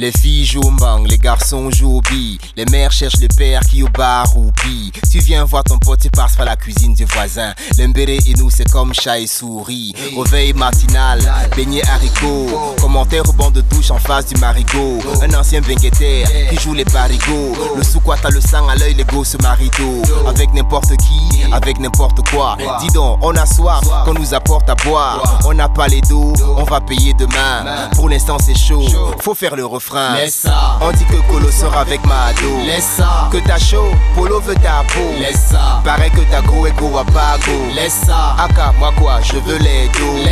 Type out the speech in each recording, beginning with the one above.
Les filles jouent au mang, les garçons jouent au billes. Les mères cherchent le père qui au bar roupille. Tu viens voir ton pote, tu passes par la cuisine du voisin. L'embéré et nous, c'est comme chat et souris. Réveil matinal, beignet haricot. Commentaire au banc de touche en face du marigot. Un ancien benguetter qui joue les parigots. Le sous-quoi t'as le sang à l'œil, les gosses marito. Avec n'importe qui, avec n'importe quoi. Dis donc, on a soif, qu'on nous apporte à boire. On n'a pas les dos, on va payer demain. Pour l'instant, c'est chaud, faut faire le refrain. On dit que Colo sort avec Mado. Que t'as chaud, Polo veut ta peau. Paraît que t'as gros et go à bago. laisse ça, Aka, moi quoi, je veux les dos.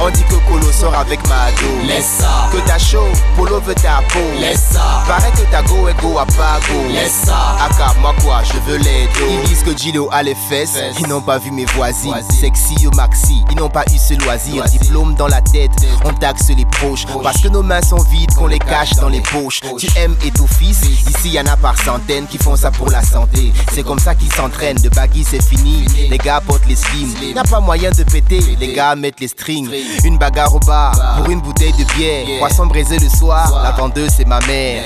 On dit que Colo sort avec Mado. Que t'as chaud, Polo veut ta peau. laisse ça, Paraît que t'as go et go à bago. laisse ça, Aka, moi quoi, je veux les dos. Ils disent que Gilo a les fesses. Fesses. Ils n'ont pas vu mes voisines. Sexy au maxi. Ils n'ont pas eu ce loisir. Loisir. Diplôme dans la tête. On taxe les proches. Parce que nos mains sont vides, qu'on les cache dans les poches. Tu aimes et ton fils. Ici, y en a par centaines qui font ça pour la santé. C'est comme ça qu'ils s'entraînent. De baggy, c'est fini. Les gars portent les slims. Y'a pas moyen de péter. Les gars mettent les strings. Une bagarre au bar pour une bouteille de bière. Poisson braisé le soir. La vendeuse, c'est ma mère.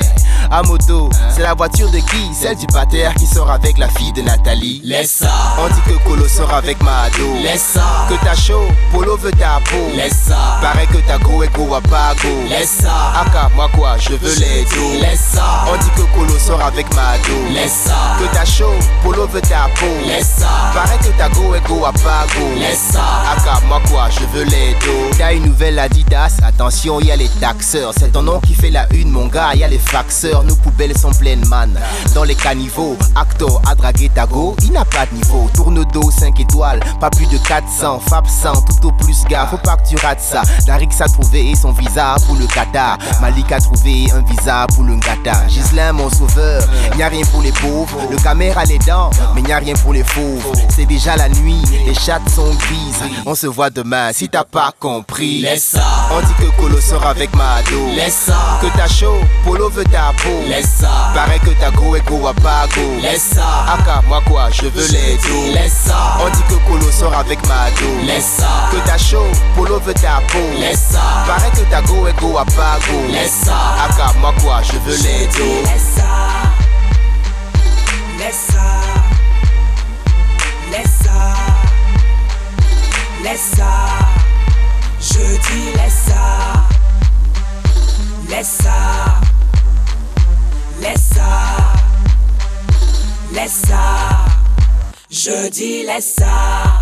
À moto, c'est la voiture de qui? Celle du pater qui sort avec la fille de Nathalie. laisse ça, On dit que Colo sort avec Mado. laisse ça, Que t'as chaud, Polo veut ta peau. laisse ça, Paraît que t'as gros et go à bago. laisse ça, Aka, moi quoi, je veux les dos. laisse ça, On dit que Colo sort avec Mado. laisse ça, Que t'as chaud, Polo veut ta peau. laisse ça, Paraît que t'as go et go à bago. laisse ça, Aka, moi quoi, je veux les dos. T'as une nouvelle Adidas, attention, y a les taxeurs. C'est ton nom qui fait la une, mon gars, y a les faxeurs. Nos poubelles sont pleines, man. Dans les caniveaux, Actor a dragué ta go, il n'a pas de niveau. Tourne dos, 5 étoiles, pas plus de 400. Fab 100, tout au plus, gars, faut pas que tu rates ça. Darix a trouvé son visa pour le Qatar. Malik a trouvé un visa pour le Ngata. Gislain, mon sauveur, y a rien pour les pauvres. Le caméra les dents, mais y a rien pour les fauves. C'est déjà la nuit, les chattes sont grises. On se voit demain si t'as pas compris. laisse ça, On dit que Colo sort avec Mado. laisse ça, Que t'as chaud, Polo veut ta laisse ça, Paraît que t'as go et go à bago. laisse ça, Aka, moi quoi, je veux les dos. laisse ça, On dit que Colo sort avec Mado. laisse ça, Que t'as chaud, Polo veut ta peau. laisse ça, Paraît que t'as go et go à bago. laisse ça, Aka, moi quoi, je veux les dos. Laisse ça, laisse ça, laisse ça, laisse ça, je dis laisse ça, laisse ça, laisse ça, je dis laisse ça.